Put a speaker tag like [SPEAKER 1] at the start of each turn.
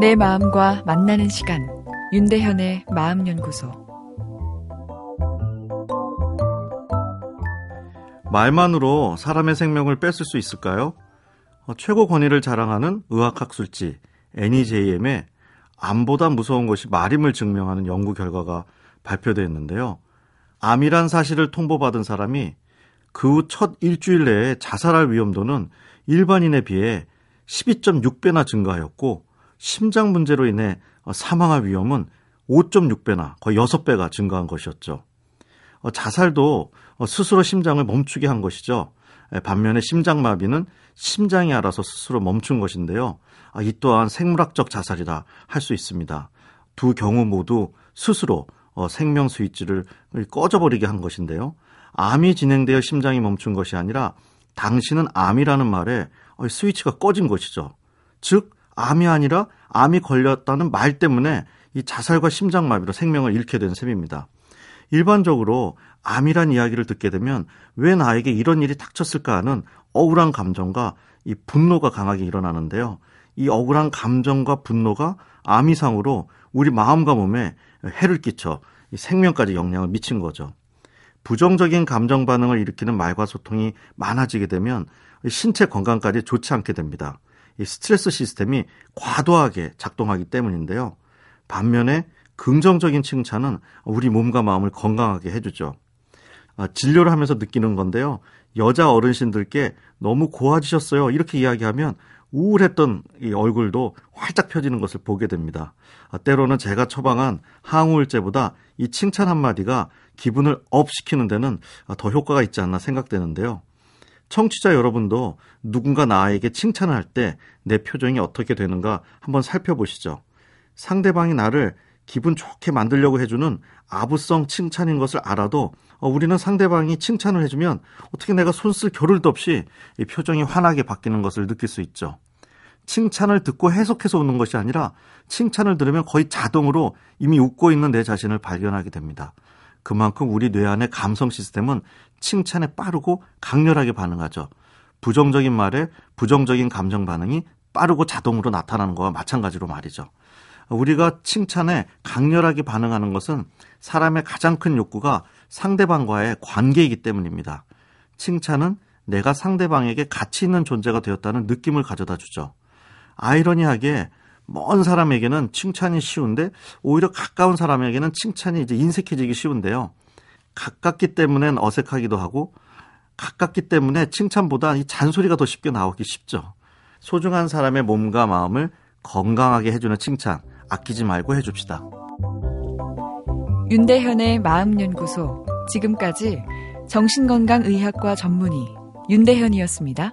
[SPEAKER 1] 내 마음과 만나는 시간 윤대현의 마음연구소
[SPEAKER 2] 말만으로 사람의 생명을 뺏을 수 있을까요? 어, 최고 권위를 자랑하는 의학학술지 NEJM에 암보다 무서운 것이 말임을 증명하는 연구 결과가 발표됐는데요. 암이란 사실을 통보받은 사람이 그 후 첫 일주일 내에 자살할 위험도는 일반인에 비해 12.6배나 증가하였고 심장 문제로 인해 사망할 위험은 5.6배나 거의 6배가 증가한 것이었죠. 어, 자살도 스스로 심장을 멈추게 한 것이죠. 반면에 심장마비는 심장이 알아서 스스로 멈춘 것인데요. 아, 이 또한 생물학적 자살이라 할 수 있습니다. 두 경우 모두 스스로 어, 생명 스위치를 꺼져버리게 한 것인데요. 암이 진행되어 심장이 멈춘 것이 아니라 당신은 암이라는 말에 어, 스위치가 꺼진 것이죠. 즉, 암이 아니라 암이 걸렸다는 말 때문에 이 자살과 심장마비로 생명을 잃게 된 셈입니다. 일반적으로 암이란 이야기를 듣게 되면 왜 나에게 이런 일이 닥쳤을까 하는 억울한 감정과 이 분노가 강하게 일어나는데요. 이 억울한 감정과 분노가 암 이상으로 우리 마음과 몸에 해를 끼쳐 생명까지 영향을 미친 거죠. 부정적인 감정 반응을 일으키는 말과 소통이 많아지게 되면 신체 건강까지 좋지 않게 됩니다. 이 스트레스 시스템이 과도하게 작동하기 때문인데요. 반면에 긍정적인 칭찬은 우리 몸과 마음을 건강하게 해주죠. 아, 진료를 하면서 느끼는 건데요. 여자 어르신들께 너무 고와지셨어요. 이렇게 이야기하면 우울했던 이 얼굴도 활짝 펴지는 것을 보게 됩니다. 아, 때로는 제가 처방한 항우울제보다 이 칭찬 한마디가 기분을 up 시키는 데는 더 효과가 있지 않나 생각되는데요. 청취자 여러분도 누군가 나에게 칭찬을 할 때 내 표정이 어떻게 되는가 한번 살펴보시죠. 상대방이 나를 기분 좋게 만들려고 해주는 아부성 칭찬인 것을 알아도 어, 우리는 상대방이 칭찬을 해주면 어떻게 내가 손쓸 겨를도 없이 이 표정이 환하게 바뀌는 것을 느낄 수 있죠. 칭찬을 듣고 해석해서 웃는 것이 아니라 칭찬을 들으면 거의 자동으로 이미 웃고 있는 내 자신을 발견하게 됩니다. 그만큼 우리 뇌 안의 감성 시스템은 칭찬에 빠르고 강렬하게 반응하죠. 부정적인 말에 부정적인 감정 반응이 빠르고 자동으로 나타나는 것과 마찬가지로 말이죠. 우리가 칭찬에 강렬하게 반응하는 것은 사람의 가장 큰 욕구가 상대방과의 관계이기 때문입니다. 칭찬은 내가 상대방에게 가치 있는 존재가 되었다는 느낌을 가져다 주죠. 아이러니하게 먼 사람에게는 칭찬이 쉬운데 오히려 가까운 사람에게는 칭찬이 이제 인색해지기 쉬운데요. 가깝기 때문엔 어색하기도 하고 가깝기 때문에 칭찬보다 이 잔소리가 더 쉽게 나오기 쉽죠. 소중한 사람의 몸과 마음을 건강하게 해주는 칭찬 아끼지 말고 해줍시다.
[SPEAKER 1] 윤대현의 마음연구소 지금까지 정신건강의학과 전문의 윤대현이었습니다.